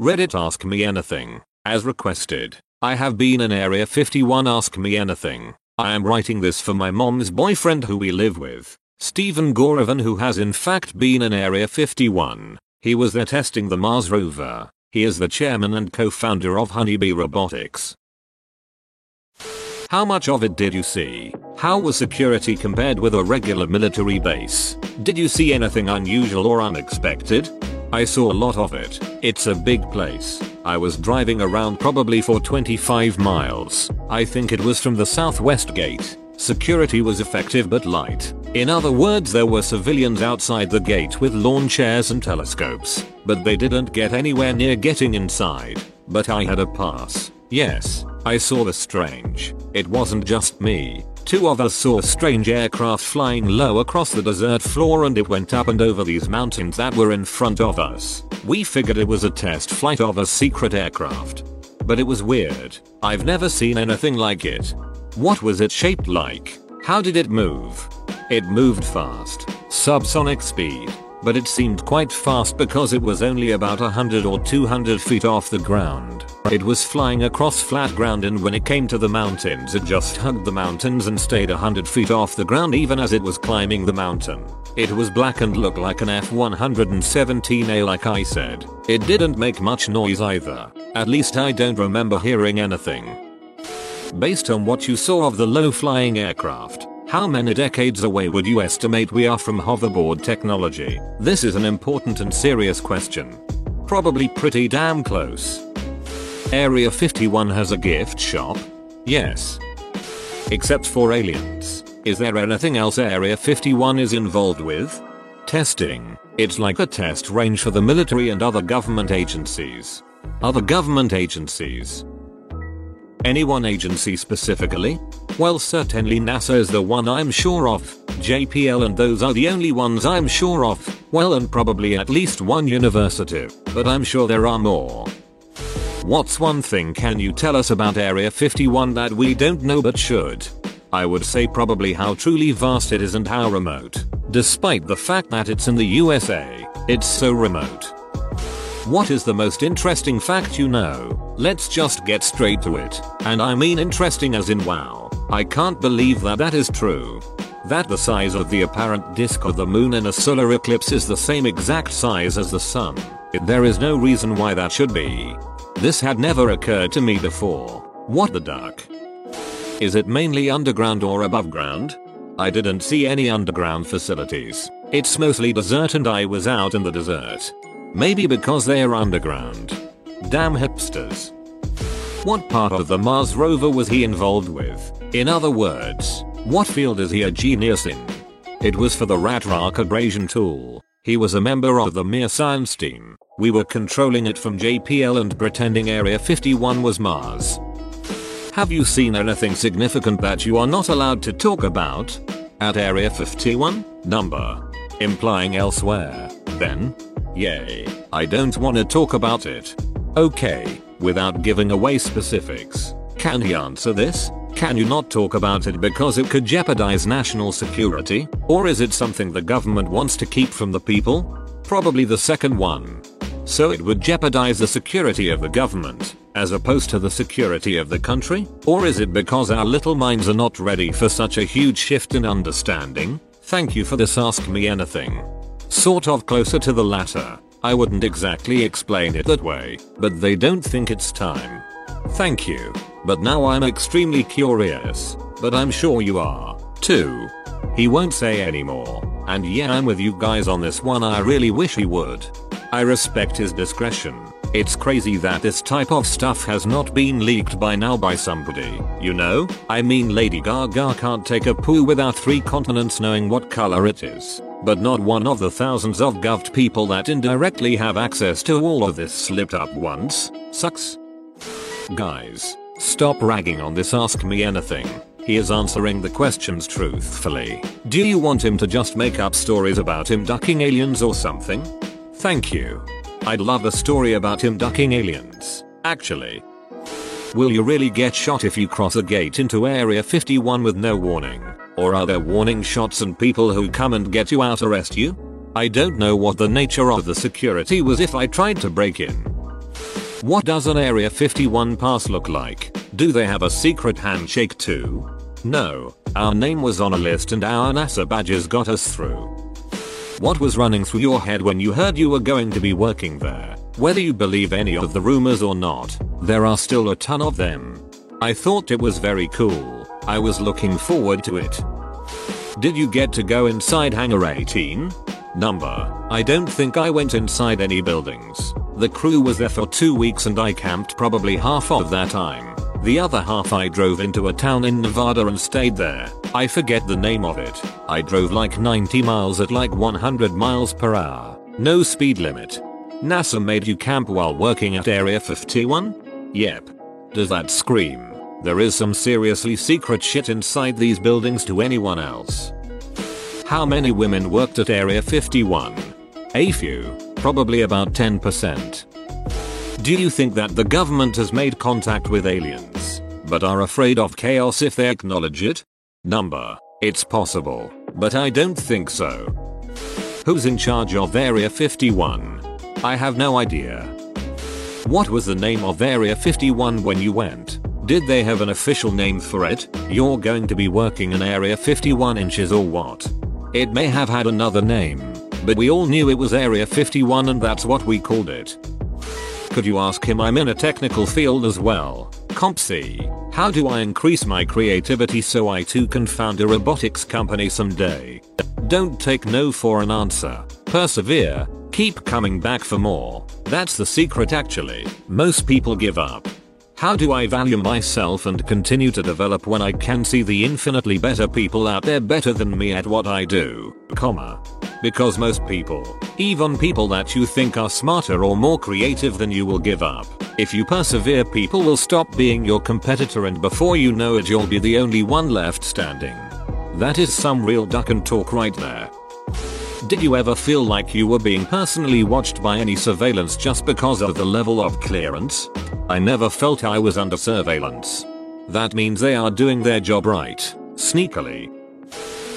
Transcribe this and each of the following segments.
Reddit Ask Me Anything. As requested. I have been in Area 51 Ask Me Anything. I am writing this for my mom's boyfriend who we live with. Stephen Gorevan who has in fact been in Area 51. He was there testing the Mars rover. He is the chairman and co-founder of Honeybee Robotics. How much of it did you see? How was security compared with a regular military base? Did you see anything unusual or unexpected? I saw a lot of it. It's a big place. I was driving around probably for 25 miles. I think it was from the southwest gate. Security was effective but light. In other words there were civilians outside the gate with lawn chairs and telescopes. But they didn't get anywhere near getting inside. But I had a pass. Yes, I saw the strange. It wasn't just me. Two of us saw strange aircraft flying low across the desert floor and it went up and over these mountains that were in front of us. We figured it was a test flight of a secret aircraft. But it was weird. I've never seen anything like it. What was it shaped like? How did it move? It moved fast. Subsonic speed but it seemed quite fast because it was only about 100 or 200 feet off the ground. It was flying across flat ground and when it came to the mountains it just hugged the mountains and stayed 100 feet off the ground even as it was climbing the mountain. It was black and looked like an F-117A like I said. It didn't make much noise either. At least I don't remember hearing anything. Based on what you saw of the low flying aircraft, how many decades away would you estimate we are from hoverboard technology? This is an important and serious question. Probably pretty damn close. Area 51 has a gift shop? Yes. Except for aliens. Is there anything else Area 51 is involved with? Testing. It's like a test range for the military and other government agencies. Other government agencies. Any one agency specifically? Well certainly NASA is the one I'm sure of, JPL and those are the only ones I'm sure of, well and probably at least one university, but I'm sure there are more. What's one thing can you tell us about Area 51 that we don't know but should? I would say probably how truly vast it is and how remote. Despite the fact that it's in the USA, it's so remote. What is the most interesting fact you know? Let's just get straight to it. And I mean interesting as in wow. I can't believe that that is true. That the size of the apparent disk of the moon in a solar eclipse is the same exact size as the sun. There is no reason why that should be. This had never occurred to me before. What the duck? Is it mainly underground or above ground? I didn't see any underground facilities. It's mostly desert and I was out in the desert. Maybe because they are underground. Damn hipsters. What part of the Mars rover was he involved with? In other words, what field is he a genius in? It was for the RATRARC abrasion tool. He was a member of the MER science team. We were controlling it from JPL and pretending Area 51 was Mars. Have you seen anything significant that you are not allowed to talk about? At Area 51? Number. Implying elsewhere. Then? Yay. I don't wanna talk about it. Okay without giving away specifics. Can he answer this? Can you not talk about it because it could jeopardize national security? Or is it something the government wants to keep from the people? Probably the second one. So it would jeopardize the security of the government, as opposed to the security of the country? Or is it because our little minds are not ready for such a huge shift in understanding? Thank you for this ask me anything. Sort of closer to the latter. I wouldn't exactly explain it that way, but they don't think it's time. Thank you. But now I'm extremely curious. But I'm sure you are, too. He won't say anymore. And yeah I'm with you guys on this one I really wish he would. I respect his discretion. It's crazy that this type of stuff has not been leaked by now by somebody, you know? I mean Lady Gaga can't take a poo without three continents knowing what color it is but not one of the thousands of govt people that indirectly have access to all of this slipped up once. Sucks. Guys, stop ragging on this ask me anything. He is answering the questions truthfully. Do you want him to just make up stories about him ducking aliens or something? Thank you. I'd love a story about him ducking aliens, actually. Will you really get shot if you cross a gate into Area 51 with no warning? Or are there warning shots and people who come and get you out arrest you? I don't know what the nature of the security was if I tried to break in. What does an Area 51 pass look like? Do they have a secret handshake too? No, our name was on a list and our NASA badges got us through. What was running through your head when you heard you were going to be working there? Whether you believe any of the rumors or not, there are still a ton of them. I thought it was very cool. I was looking forward to it. Did you get to go inside Hangar 18? Number. I don't think I went inside any buildings. The crew was there for two weeks and I camped probably half of that time. The other half I drove into a town in Nevada and stayed there. I forget the name of it. I drove like 90 miles at like 100 miles per hour. No speed limit. NASA made you camp while working at Area 51? Yep. Does that scream? There is some seriously secret shit inside these buildings to anyone else. How many women worked at Area 51? A few, probably about 10%. Do you think that the government has made contact with aliens, but are afraid of chaos if they acknowledge it? Number. It's possible, but I don't think so. Who's in charge of Area 51? I have no idea. What was the name of Area 51 when you went? Did they have an official name for it? You're going to be working in Area 51 inches or what? It may have had another name, but we all knew it was Area 51 and that's what we called it. Could you ask him I'm in a technical field as well? CompSci, how do I increase my creativity so I too can found a robotics company someday? Don't take no for an answer. Persevere, keep coming back for more. That's the secret actually. Most people give up. How do I value myself and continue to develop when I can see the infinitely better people out there better than me at what I do, comma. Because most people, even people that you think are smarter or more creative than you will give up. If you persevere people will stop being your competitor and before you know it you'll be the only one left standing. That is some real duck and talk right there. Did you ever feel like you were being personally watched by any surveillance just because of the level of clearance? I never felt I was under surveillance. That means they are doing their job right, sneakily.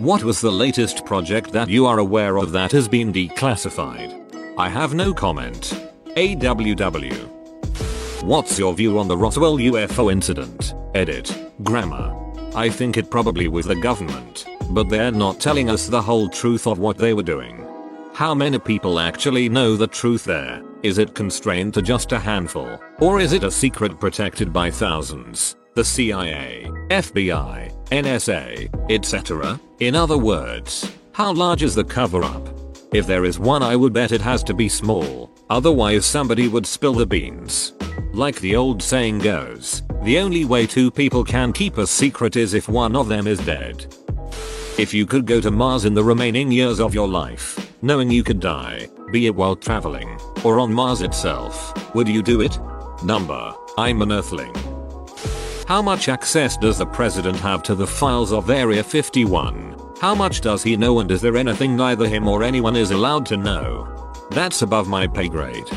What was the latest project that you are aware of that has been declassified? I have no comment. AWW. What's your view on the Roswell UFO incident? Edit. Grammar. I think it probably was the government, but they're not telling us the whole truth of what they were doing. How many people actually know the truth there? Is it constrained to just a handful? Or is it a secret protected by thousands? The CIA, FBI, NSA, etc. In other words, how large is the cover up? If there is one I would bet it has to be small, otherwise somebody would spill the beans. Like the old saying goes, the only way two people can keep a secret is if one of them is dead. If you could go to Mars in the remaining years of your life, knowing you could die, be it while traveling, or on Mars itself, would you do it? Number, I'm an Earthling. How much access does the president have to the files of Area 51? How much does he know and is there anything neither him or anyone is allowed to know? That's above my pay grade.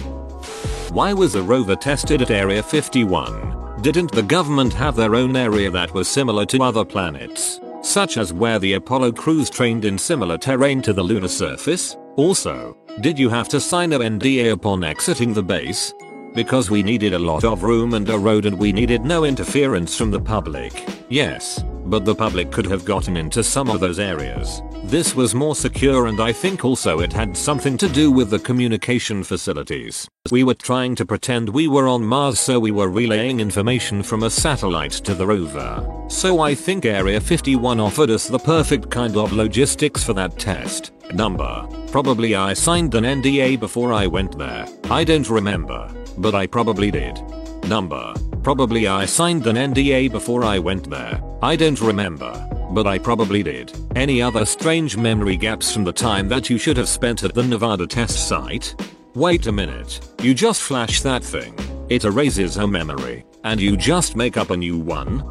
Why was the rover tested at Area 51? Didn't the government have their own area that was similar to other planets? Such as where the Apollo crews trained in similar terrain to the lunar surface? Also, did you have to sign an NDA upon exiting the base? Because we needed a lot of room and a road and we needed no interference from the public. Yes, but the public could have gotten into some of those areas. This was more secure and I think also it had something to do with the communication facilities. We were trying to pretend we were on Mars so we were relaying information from a satellite to the rover. So I think Area 51 offered us the perfect kind of logistics for that test. Number. Probably I signed an NDA before I went there. I don't remember. But I probably did. Number. Probably I signed an NDA before I went there. I don't remember. But I probably did. Any other strange memory gaps from the time that you should have spent at the Nevada test site? Wait a minute. You just flash that thing. It erases her memory. And you just make up a new one?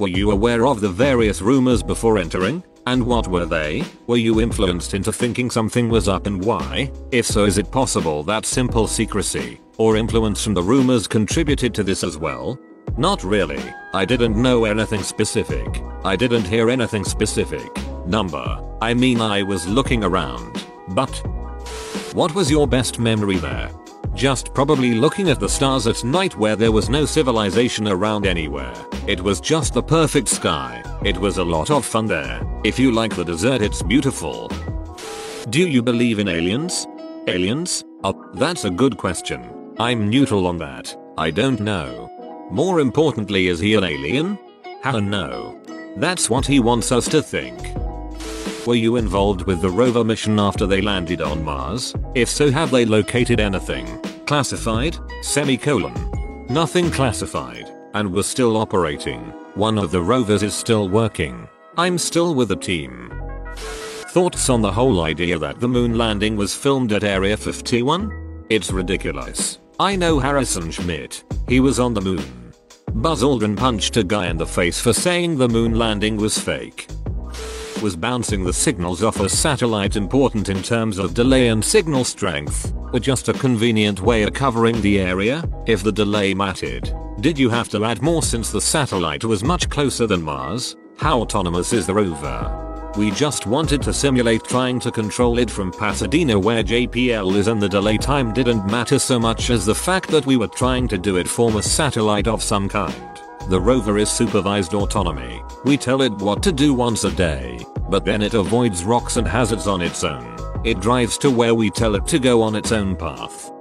Were you aware of the various rumors before entering? And what were they? Were you influenced into thinking something was up and why? If so is it possible that simple secrecy or influence from the rumors contributed to this as well? Not really. I didn't know anything specific. I didn't hear anything specific. Number. I mean I was looking around. But. What was your best memory there? Just probably looking at the stars at night where there was no civilization around anywhere. It was just the perfect sky. It was a lot of fun there. If you like the desert it's beautiful. Do you believe in aliens? Aliens? Oh, that's a good question. I'm neutral on that. I don't know. More importantly is he an alien? How no. That's what he wants us to think. Were you involved with the rover mission after they landed on Mars? If so have they located anything? Classified? Semicolon. Nothing classified. And we're still operating. One of the rovers is still working. I'm still with the team. Thoughts on the whole idea that the moon landing was filmed at Area 51? It's ridiculous. I know Harrison Schmitt. He was on the moon. Buzz Aldrin punched a guy in the face for saying the moon landing was fake. Was bouncing the signals off a satellite important in terms of delay and signal strength, or just a convenient way of covering the area, if the delay mattered? Did you have to add more since the satellite was much closer than Mars? How autonomous is the rover? We just wanted to simulate trying to control it from Pasadena where JPL is and the delay time didn't matter so much as the fact that we were trying to do it from a satellite of some kind. The rover is supervised autonomy. We tell it what to do once a day, but then it avoids rocks and hazards on its own. It drives to where we tell it to go on its own path.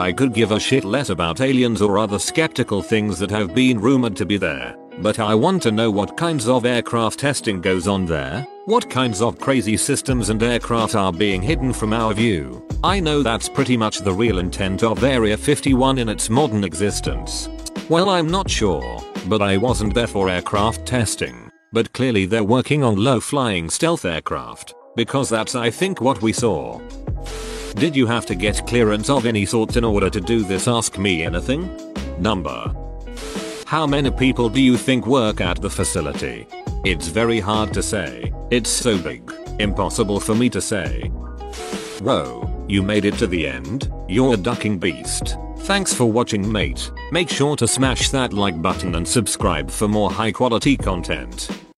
I could give a shit less about aliens or other skeptical things that have been rumored to be there. But I want to know what kinds of aircraft testing goes on there, what kinds of crazy systems and aircraft are being hidden from our view. I know that's pretty much the real intent of Area 51 in its modern existence. Well I'm not sure, but I wasn't there for aircraft testing. But clearly they're working on low flying stealth aircraft, because that's I think what we saw. Did you have to get clearance of any sort in order to do this ask me anything? Number how many people do you think work at the facility? It's very hard to say. It's so big. Impossible for me to say. Whoa, you made it to the end? You're a ducking beast. Thanks for watching mate. Make sure to smash that like button and subscribe for more high quality content.